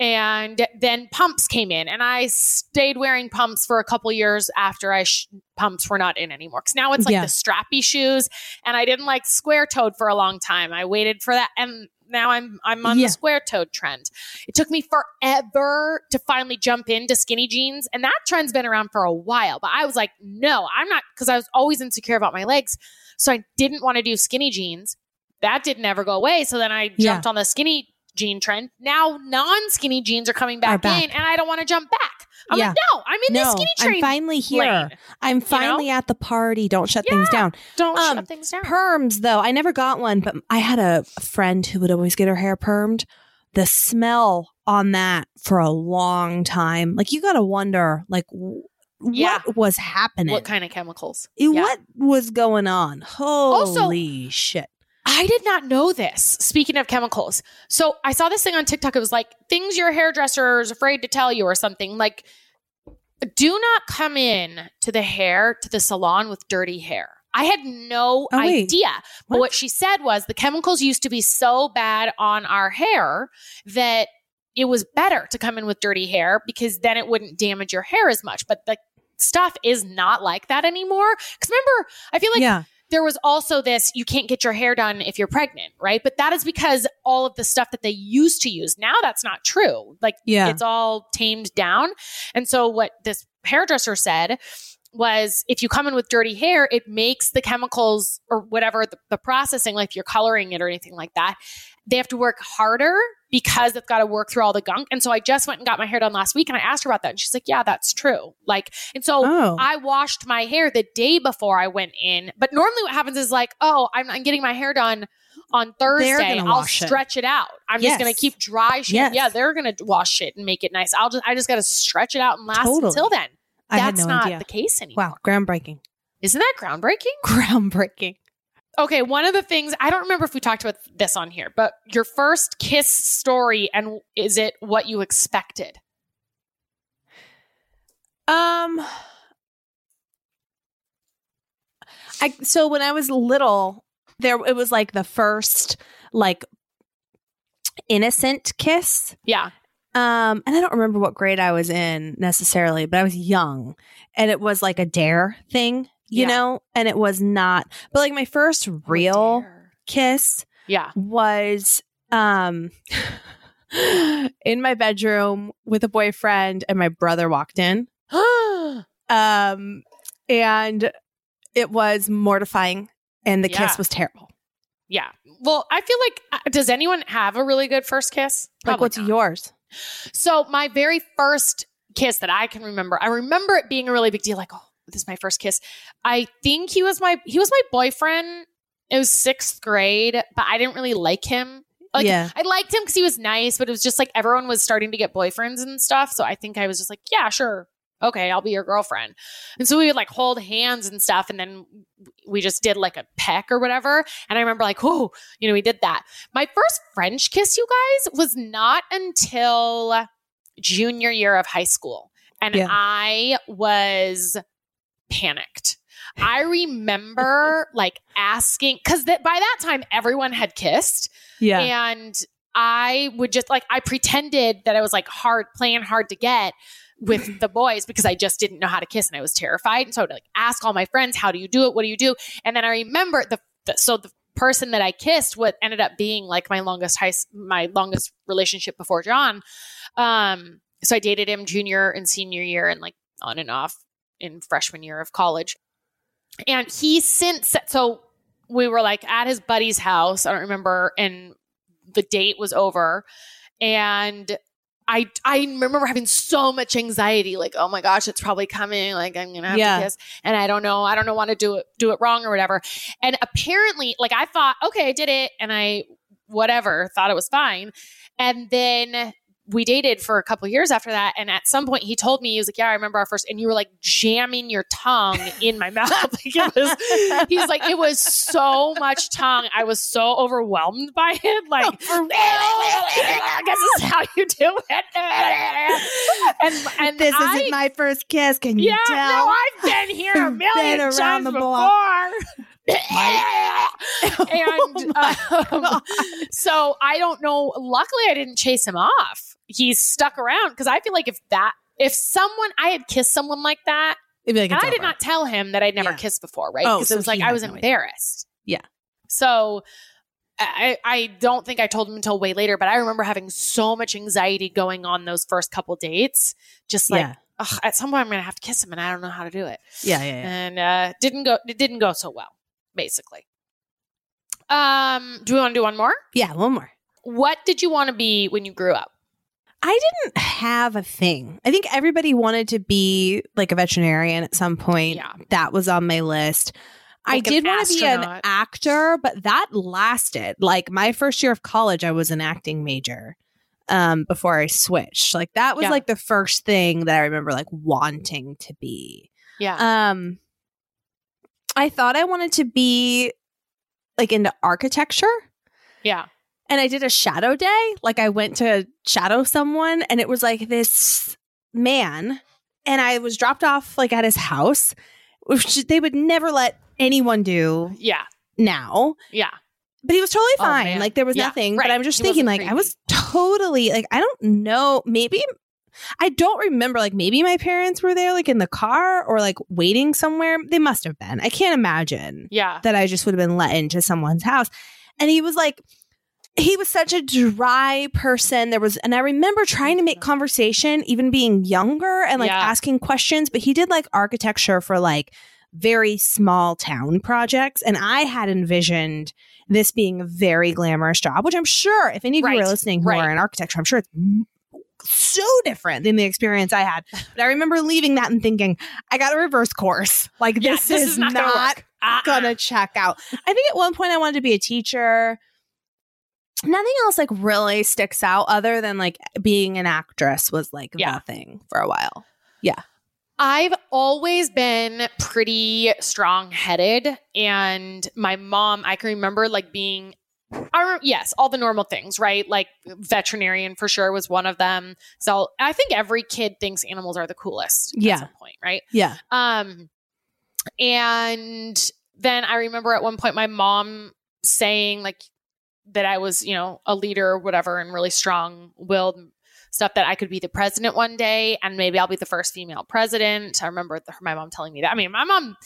And then pumps came in, and I stayed wearing pumps for a couple years after I sh- pumps were not in anymore. Because now it's like Yeah. the strappy shoes, and I didn't like square toed for a long time. I waited for that, and now I'm I'm on Yeah. the square toed trend. It took me forever to finally jump into skinny jeans, and that trend's been around for a while. But I was like, no, I'm not because I was always insecure about my legs, so I didn't want to do skinny jeans. That didn't ever go away. So then I Yeah. jumped on the skinny jean trend. Now non skinny jeans are coming Are back, back. in, and I don't want to jump back. I'm Yeah. like, no, I'm in the skinny train. I'm finally here. lane. I'm finally at the party. Don't shut things down. Don't Um, shut things down. Perms, though, I never got one, but I had a friend who would always get her hair permed. The smell on that for a long time, like you got to wonder, like w- Yeah. what was happening? what kind of chemicals? Eh, Yeah. What was going on? Also- Holy shit! I did not know this. Speaking of chemicals. So I saw this thing on TikTok. It was like things your hairdresser is afraid to tell you or something. Like, do not come in to the hair, to the salon with dirty hair. I had no Oh, idea. But What? what she said was the chemicals used to be so bad on our hair that it was better to come in with dirty hair because then it wouldn't damage your hair as much. But the stuff is not like that anymore. Because remember, I feel like yeah, there was also this you can't get your hair done if you're pregnant, right? But that is because all of the stuff that they used to use. Now that's not true. Like Yeah. it's all tamed down. And so what this hairdresser said was if you come in with dirty hair, it makes the chemicals or whatever the, the processing, like if you're coloring it or anything like that, they have to work harder because they've got to work through all the gunk. And so I just went and got my hair done last week and I asked her about that. And she's like, yeah, that's true. Like, and so Oh. I washed my hair the day before I went in. But normally what happens is like, oh, I'm, I'm getting my hair done on Thursday. I'll wash it. stretch it out. I'm Yes. just going to keep dry shit. Yes. Yeah, they're going to wash it and make it nice. I'll just, I just got to stretch it out and last Totally. until then. That's no not idea. the case anymore. Wow, groundbreaking. Isn't that groundbreaking? *laughs* Groundbreaking. Okay, one of the things I don't remember if we talked about this on here, but your first kiss story and is it what you expected? Um I so when I was little, there it was like the first like innocent kiss. Yeah. Um and I don't remember what grade I was in necessarily, but I was young and it was like a dare thing, you Yeah. know, and it was not but like my first real Dare. kiss Yeah. was um *laughs* in my bedroom with a boyfriend and my brother walked in *gasps* um and it was mortifying and the Yeah. kiss was terrible yeah. Well, I feel like uh, does anyone have a really good first kiss? like what's not. yours So my very first kiss that I can remember, I remember it being a really big deal. Like, oh, this is my first kiss. I think he was my he was my boyfriend. It was sixth grade, but I didn't really like him. Like, Yeah. I liked him because he was nice, but it was just like everyone was starting to get boyfriends and stuff. So I think I was just like, yeah, sure. Okay, I'll be your girlfriend. And so we would like hold hands and stuff. And then we just did like a peck or whatever. And I remember like, oh, you know, we did that. My first French kiss, you guys, was not until junior year of high school. And Yeah. I was panicked. I remember *laughs* like asking, because th- by that time, everyone had kissed. yeah And I would just like, I pretended that I was like hard, playing hard to get with *laughs* the boys because I just didn't know how to kiss and I was terrified. And so I would like ask all my friends, how do you do it? What do you do? And then I remember the, the so the person that I kissed, what ended up being like my longest high, my longest relationship before John. Um, so I dated him junior and senior year and like on and off in freshman year of college. And he since so we were like at his buddy's house. I don't remember, and the date was over, and I I remember having so much anxiety, like oh my gosh, it's probably coming, like I'm gonna have Yeah. to kiss, and I don't know, I don't know want to do it do it wrong or whatever. And apparently, like I thought, okay, I did it, and I whatever thought it was fine, and then we dated for a couple years after that. And at some point, he told me, he was like, Yeah, I remember our first, and you were like jamming your tongue in my *laughs* mouth. like it was, he's like, It was so much tongue. I was so overwhelmed by it. Like, *laughs* I guess this is how you do it. and and this I, isn't my first kiss can you yeah, tell no, I've been here a *laughs* million around times the before. block. and um, so I don't know. Luckily, I didn't chase him off. He stuck around because I feel like if that, if someone I had kissed someone like that, It'd be like, and I did over. not tell him that I'd never Yeah. kissed before, right? Oh, Because so it was like I was no idea. embarrassed. Yeah. So. I, I don't think I told him until way later, but I remember having so much anxiety going on those first couple dates. Just like, yeah. ugh, at some point I'm gonna have to kiss him, and I don't know how to do it yeah yeah yeah and uh didn't go it didn't go so well basically um do we want to do one more yeah one more what did you want to be when you grew up I didn't have a thing. I think everybody wanted to be like a veterinarian at some point. Yeah. That was on my list. I Like an did want to be an actor, but that lasted. Like my first year of college, I was an acting major um before I switched. Like that was Yeah. like the first thing that I remember like wanting to be. yeah Um I thought I wanted to be like into architecture. yeah And I did a shadow day. Like I went to shadow someone and it was like this man and I was dropped off like at his house, which they would never let anyone do yeah now. yeah But he was totally Oh, fine. man. like there was Yeah, nothing. right. But I'm just He thinking like I was totally like I don't know, maybe I don't remember. Like maybe my parents were there, like in the car or like waiting somewhere. They must have been. I can't imagine Yeah. that I just would have been let into someone's house. And he was like, he was such a dry person. There was, and I remember trying to make mm-hmm. conversation, even being younger and like Yeah. asking questions. But he did like architecture for like very small town projects, and I had envisioned this being a very glamorous job, which I'm sure if any of you are listening who Right. are in architecture, I'm sure it's so different than the experience I had. *laughs* But I remember leaving that and thinking, I got a reverse course. Like Yeah, this, is, not, gonna. Uh-uh. gonna check out. I think at one point I wanted to be a teacher. Nothing else like really sticks out other than like being an actress was like Yeah. the thing for a while. Yeah. I've always been pretty strong headed. And my mom, I can remember like being, I, yes, all the normal things, right? Like veterinarian for sure was one of them. So I think every kid thinks animals are the coolest Yeah. at some point, right? Yeah. Um, and then I remember at one point my mom saying like that I was, you know, a leader or whatever and really strong willed stuff that I could be the president one day and maybe I'll be the first female president. I remember the, my mom telling me that. I mean, my mom,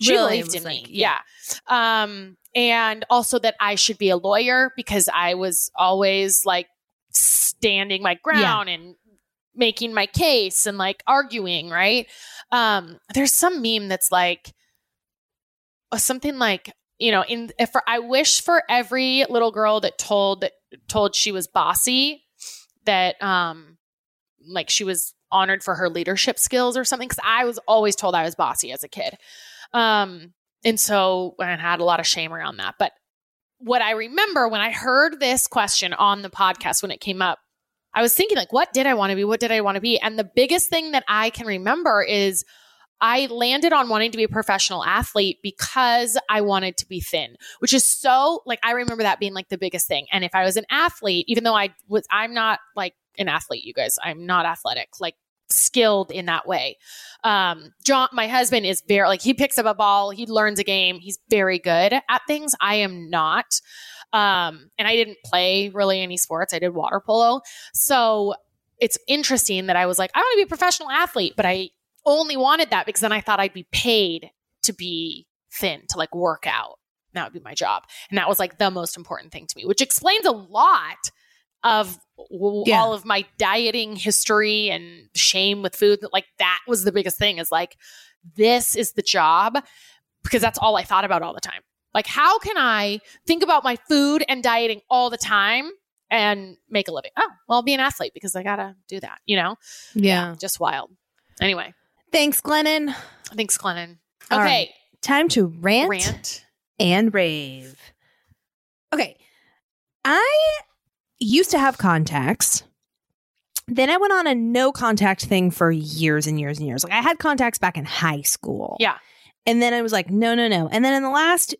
she Really believed in me. like, Yeah. Um, and also that I should be a lawyer because I was always like standing my ground and making my case and like arguing, right? Um, there's some meme that's like something like, you know, in if I wish for every little girl that told that told she was bossy that um like she was honored for her leadership skills or something cuz I was always told I was bossy as a kid. Um and so I had a lot of shame around that. But what I remember when I heard this question on the podcast when it came up, I was thinking like what did I want to be? What did I want to be? And the biggest thing that I can remember is I landed on wanting to be a professional athlete because I wanted to be thin, which is so like I remember that being like the biggest thing. And if I was an athlete, even though I was I'm not like an athlete, you guys, I'm not athletic, like skilled in that way. Um John my husband is very like he picks up a ball, he learns a game, he's very good at things. I am not. Um and I didn't play really any sports. I did water polo. So it's interesting that I was like, I want to be a professional athlete, but I only wanted that because then I thought I'd be paid to be thin, to like work out. That would be my job. And that was like the most important thing to me, which explains a lot of w- Yeah. all of my dieting history and shame with food. Like that was the biggest thing is like, this is the job because that's all I thought about all the time. Like, how can I think about my food and dieting all the time and make a living? Oh, well, I'll be an athlete because I got to do that, you know? Yeah. Just wild. Anyway, Thanks, Glennon. thanks, Glennon. Okay, Time to rant, rant. and rave. Okay. I used to have contacts. Then I went on a no contact thing for years and years and years. Like I had contacts back in high school. Yeah. And then I was like, no, no, no. And then in the last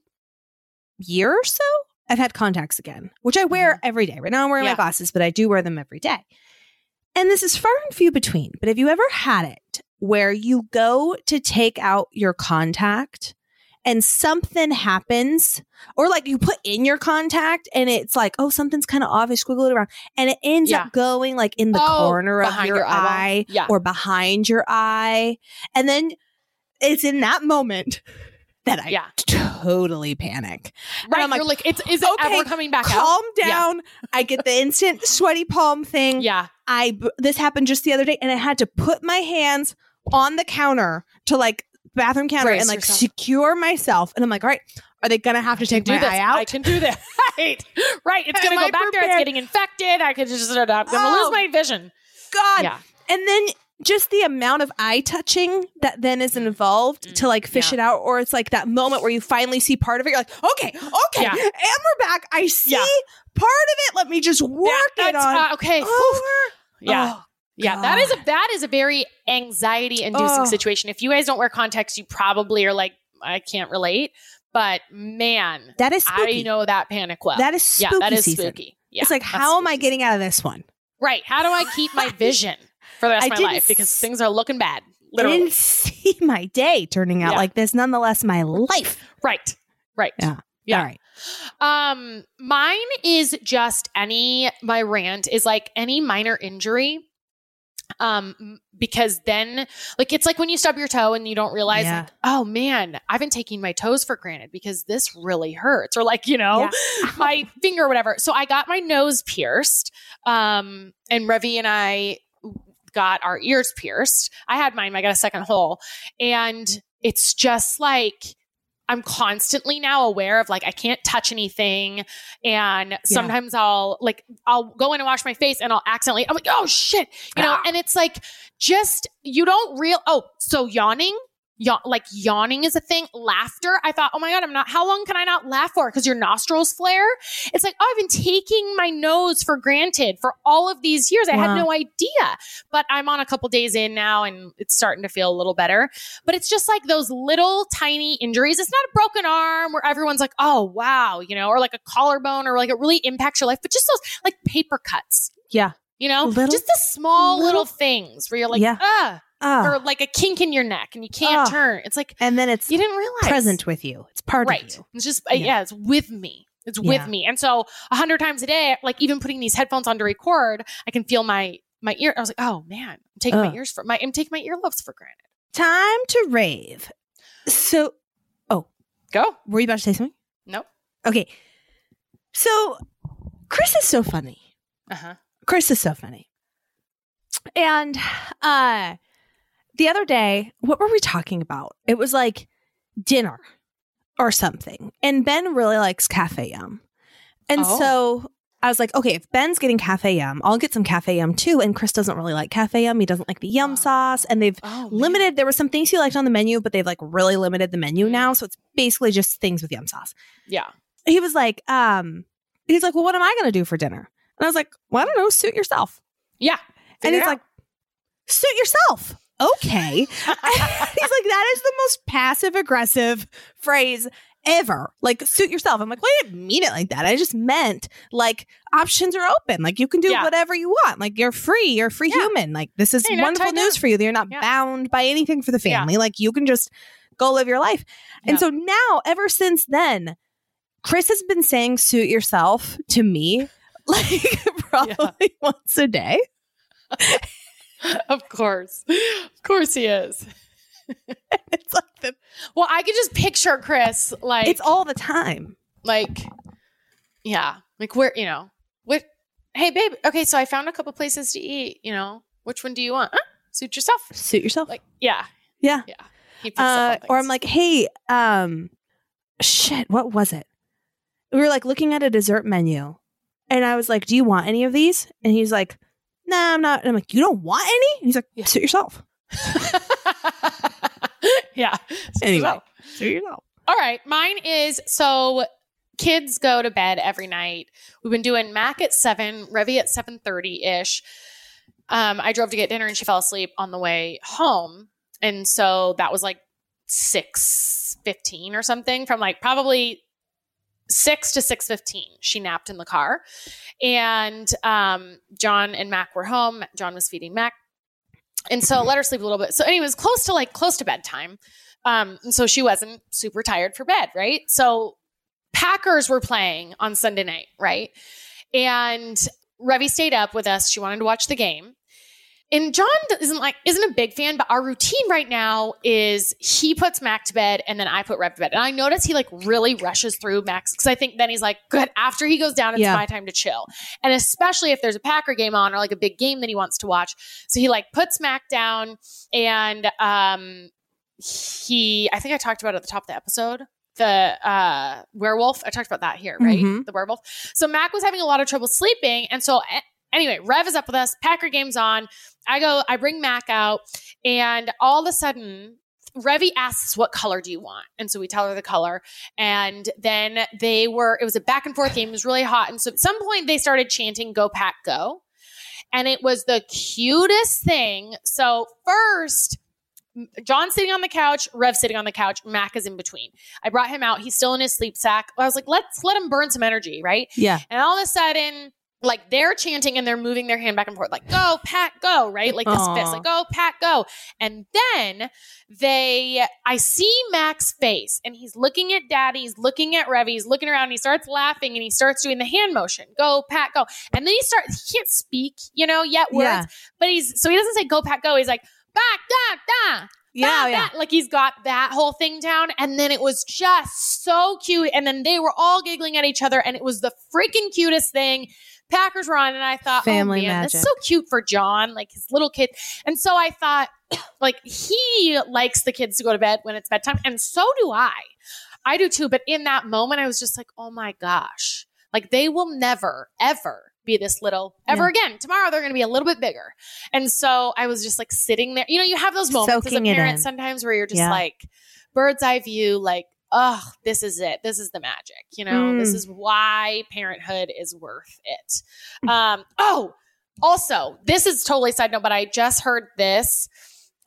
year or so, I've had contacts again, which I wear mm-hmm. every day. Right now I'm wearing Yeah. my glasses, but I do wear them every day. And this is far and few between. But have you ever had it where you go to take out your contact and something happens, or like you put in your contact and it's like, oh, something's kind of off, I squiggle it around, and it ends Yeah. up going like in the Oh, corner of your, your eye Yeah. or behind your eye. And then it's in that moment that I Yeah. totally panic. Right. I'm like, You're like, it's, is it okay, ever coming back out? Calm Yeah. down. I get the instant sweaty palm thing. Yeah. I this happened just the other day, and I had to put my hands on the counter to like bathroom counter Brace and like yourself. secure myself. And I'm like, all right, are they gonna have to take my this. eye out? I can do *laughs* this. right. Right. It's to I go back there. It's getting infected. I could just, I'm going to Oh. lose my vision. God. Yeah. And then just the amount of eye touching that then is involved to like fish Mm. yeah. it out, or it's like that moment where you finally see part of it. You're like, okay, okay, Yeah. and we're back. I see Yeah. part of it. Let me just work Yeah, it on. uh, okay. over. Yeah. Oh, Yeah, that is a that is a very anxiety inducing Oh. situation. If you guys don't wear contacts, you probably are like, I can't relate. But man, that is spooky. I know that panic well. That is spooky yeah, that is season. spooky. Yeah, it's like, how am I getting out of this one? right? How do I keep my *laughs* vision for the rest I of my life because things are looking bad. I Literally, didn't see my day turning out Yeah. like this. Nonetheless, my life. right, right. Yeah. Yeah. All right. Um, mine is just any my rant is like any minor injury. Um, because then, like, it's like when you stub your toe and you don't realize, Yeah. like, oh man, I've been taking my toes for granted because this really hurts, or like, you know, *laughs* my finger or whatever. So I got my nose pierced. Um, and Revi and I got our ears pierced. I had mine, I got a second hole. And it's just like, I'm constantly now aware of like I can't touch anything, and sometimes I'll like I'll go in and wash my face and I'll accidentally I'm like oh shit you know, Ah. and it's like just you don't real oh so yawning. Yaw- like yawning is a thing. Laughter. I thought, oh my God, I'm not, how long can I not laugh for? Because your nostrils flare. It's like, oh, I've been taking my nose for granted for all of these years. I Wow. had no idea. But I'm on a couple days in now and it's starting to feel a little better. But it's just like those little tiny injuries. It's not a broken arm where everyone's like, oh, wow, you know, or like a collarbone or like it really impacts your life, but just those like paper cuts, Yeah. you know, Little- just the small little- little, things where you're like, Yeah. ah, Ah. or like a kink in your neck and you can't Ah. turn. It's like, and then it's you didn't realize. present with you. It's part right. of you. It's just, uh, Yeah. yeah. it's with me. It's Yeah. with me. And so a hundred times a day, like even putting these headphones on to record, I can feel my, my ear. I was like, oh man, I'm taking Ugh. my ears for my, I'm taking my earlobes for granted. Time to rave. So, oh, Go. were you about to say something? Nope. Okay. So, Chris is so funny. Uh huh. Chris is so funny. And uh the other day, what were we talking about? It was like dinner or something. And Ben really likes Cafe Yumm. And Oh. so I was like, okay, if Ben's getting Cafe Yumm, I'll get some Cafe Yumm too. And Chris doesn't really like Cafe Yumm. He doesn't like the yum sauce. And they've Oh, limited, there were some things he liked on the menu, but they've like really limited the menu now. So it's basically just things with yum sauce Yeah. he was like, um, he's like, well, what am I going to do for dinner? And I was like, well, I don't know, suit yourself. Yeah. and he's like, suit yourself. Okay. *laughs* he's like, that is the most passive aggressive phrase ever. Like, suit yourself. I'm like, well, I didn't mean it like that. I just meant like options are open. Like, you can do Yeah. whatever you want. Like, you're free. You're a free Yeah. human. Like, this is Yeah, wonderful news down. for you that you're not Yeah. bound by anything for the family. Like, you can just go live your life. And so now, ever since then, Chris has been saying suit yourself to me *laughs* like probably *laughs* once a day. *laughs* of course. Of course he is. *laughs* It's like the, Well, I could just picture Chris like it's all the time. like yeah, like where, you know, what hey babe, okay, so I found a couple places to eat, you know. Which one do you want? Huh? Suit yourself. Suit yourself. Like, yeah. yeah. Yeah. He picks up Uh, or I'm like, hey, um, shit, what was it? We were like looking at a dessert menu, and I was like, "Do you want any of these?" And he's like, "Nah, I'm not." And I'm like, "You don't want any?" And he's like, Yeah. "Suit yourself." *laughs* yeah. Anyway. So- Suit yourself. All right. Mine is so kids go to bed every night. We've been doing Mac at seven, Revi at seven thirty ish. Um, I drove to get dinner and she fell asleep on the way home, and so that was like six fifteen or something. From like probably six to six fifteen, she napped in the car, and um, John and Mac were home. John was feeding Mac, and so let her sleep a little bit. So, anyways close to like close to bedtime. Um, and so she wasn't super tired for bed, right? So Packers were playing on Sunday night, right? And Revi stayed up with us. She wanted to watch the game. And John isn't like isn't a big fan, but our routine right now is he puts Mac to bed and then I put Rev to bed. And I notice he like really rushes through Max because I think then he's like, good. After he goes down, it's Yeah. my time to chill. And especially if there's a Packer game on or like a big game that he wants to watch. So he like puts Mac down and um he I think I talked about at the top of the episode. The uh werewolf. I talked about that here, right? Mhm. The werewolf. So Mac was having a lot of trouble sleeping. And so a- anyway, Rev is up with us, Packer game's on. I go, I bring Mac out, and all of a sudden Revy asks, What color do you want? And so we tell her the color. And then they were, it was a back and forth game. It was really hot. And so at some point they started chanting, Go Pack Go. And it was the cutest thing. So first, John's sitting on the couch, Rev sitting on the couch, Mac is in between. I brought him out. He's still in his sleep sack. I was like, let's let him burn some energy, right? Yeah. And all of a sudden, like they're chanting and they're moving their hand back and forth, like "Go, Pat, go!" Right, like this fist, like "Go, Pat, go!" And then they, I see Mac's face, and he's looking at Daddy, he's looking at Revy, he's looking around, and he starts laughing, and he starts doing the hand motion, "Go, Pat, go!" And then he starts, he can't speak, you know, yet words, Yeah. but he's so he doesn't say "Go, Pat, go." He's like "Back, da, da." Yeah, Bah, yeah. bah. Like he's got that whole thing down. And then it was just so cute. And then they were all giggling at each other. And it was the freaking cutest thing. Packers were on. And I thought, oh, Family oh man, magic. so cute for John, like his little kid. And so I thought, *clears throat* like, he likes the kids to go to bed when it's bedtime. And so do I. I do too. But in that moment, I was just like, oh my gosh. Like they will never, ever be this little ever again. Tomorrow they're going to be a little bit bigger. And so I was just like sitting there. You know, you have those moments Soaking as a parent sometimes where you're just Yeah. like bird's eye view, like, oh, this is it. This is the magic. You know, this Mm. is why parenthood is worth it. Um, oh, also, this is totally side note, but I just heard this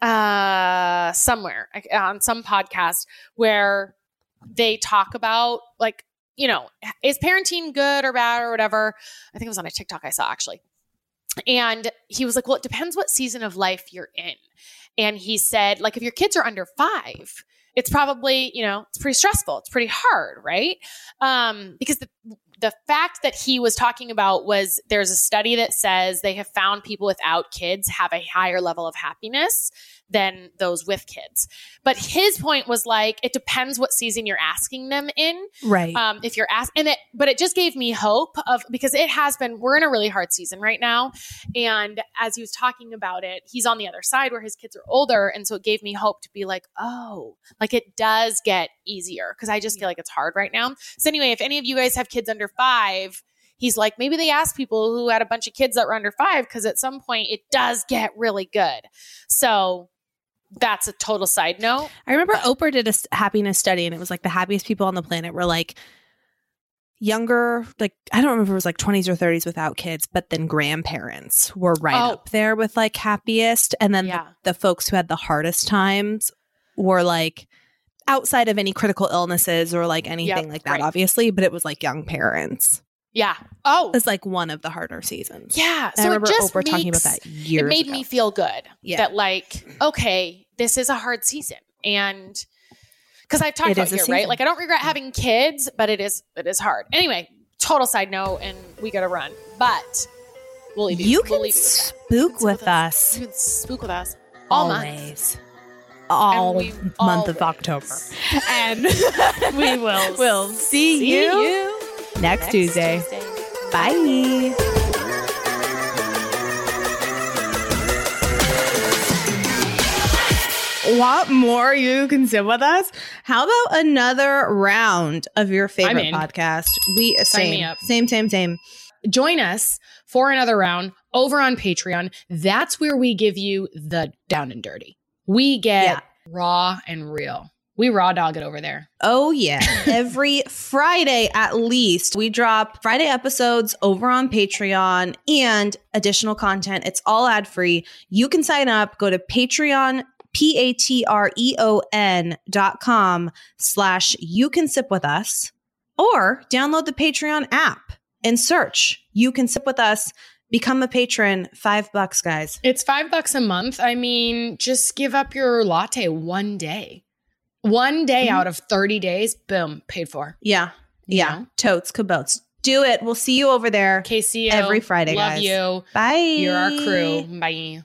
uh somewhere on some podcast where they talk about like you know is parenting good or bad or whatever i think it was on a tiktok i saw actually and he was like well it depends what season of life you're in and he said like if your kids are under five it's probably you know it's pretty stressful. It's pretty hard right? Um because the the fact that he was talking about was there's a study that says they have found people without kids have a higher level of happiness than those with kids. But his point was like it depends what season you're asking them in. Right. Um, if you're asking and it, but it just gave me hope of because it has been. We're in a really hard season right now, and as he was talking about it, he's on the other side where his kids are older, and so it gave me hope to be like, oh, like it does get easier because I just feel like it's hard right now. So anyway, if any of you guys have kids under five. He's like, maybe they asked people who had a bunch of kids that were under five because at some point it does get really good. So that's a total side note. I remember Oprah did a happiness study and it was like the happiest people on the planet were like younger, like I don't remember if it was like 20s or 30s without kids, but then grandparents were right Oh. up there with like happiest. And then the- Yeah. the, folks who had the hardest times were like outside of any critical illnesses or like anything like that, right. obviously, but it was like young parents. Yeah. Oh, It's like one of the harder seasons. yeah. And I remember Oprah talking about that years It made ago. me feel good. Yeah. That like, okay, this is a hard season, and because I've talked It about here, right? Like, I don't regret having kids, but it is it is hard. Anyway, total side note, and we got to run, but we'll leave you. You we'll can leave you with spook with us. You can spook with us all month. always. All we month of October. *laughs* and *laughs* we will We'll see, see you, you next, next Tuesday. Tuesday. Bye. Want more? You can sit with us. How about another round of your favorite podcast? We Sign me same, up. same, same, same. join us for another round over on Patreon. That's where we give you the down and dirty. We get Yeah. raw and real. We raw dog it over there. Oh, yeah. *laughs* Every Friday, at least, we drop Friday episodes over on Patreon and additional content. It's all ad free. You can sign up. Go to Patreon, P A T R E O N dot com slash you can sip with us, or download the Patreon app and search you can sip with us. Become a patron. Five bucks, guys. It's five bucks a month. I mean, just give up your latte one day. One day Mhm. out of 30 days, boom, paid for. Yeah. Yeah. Totes, cabotes. Do it. We'll see you over there KCO. every Friday, Love guys. you. Bye. You're our crew. Bye.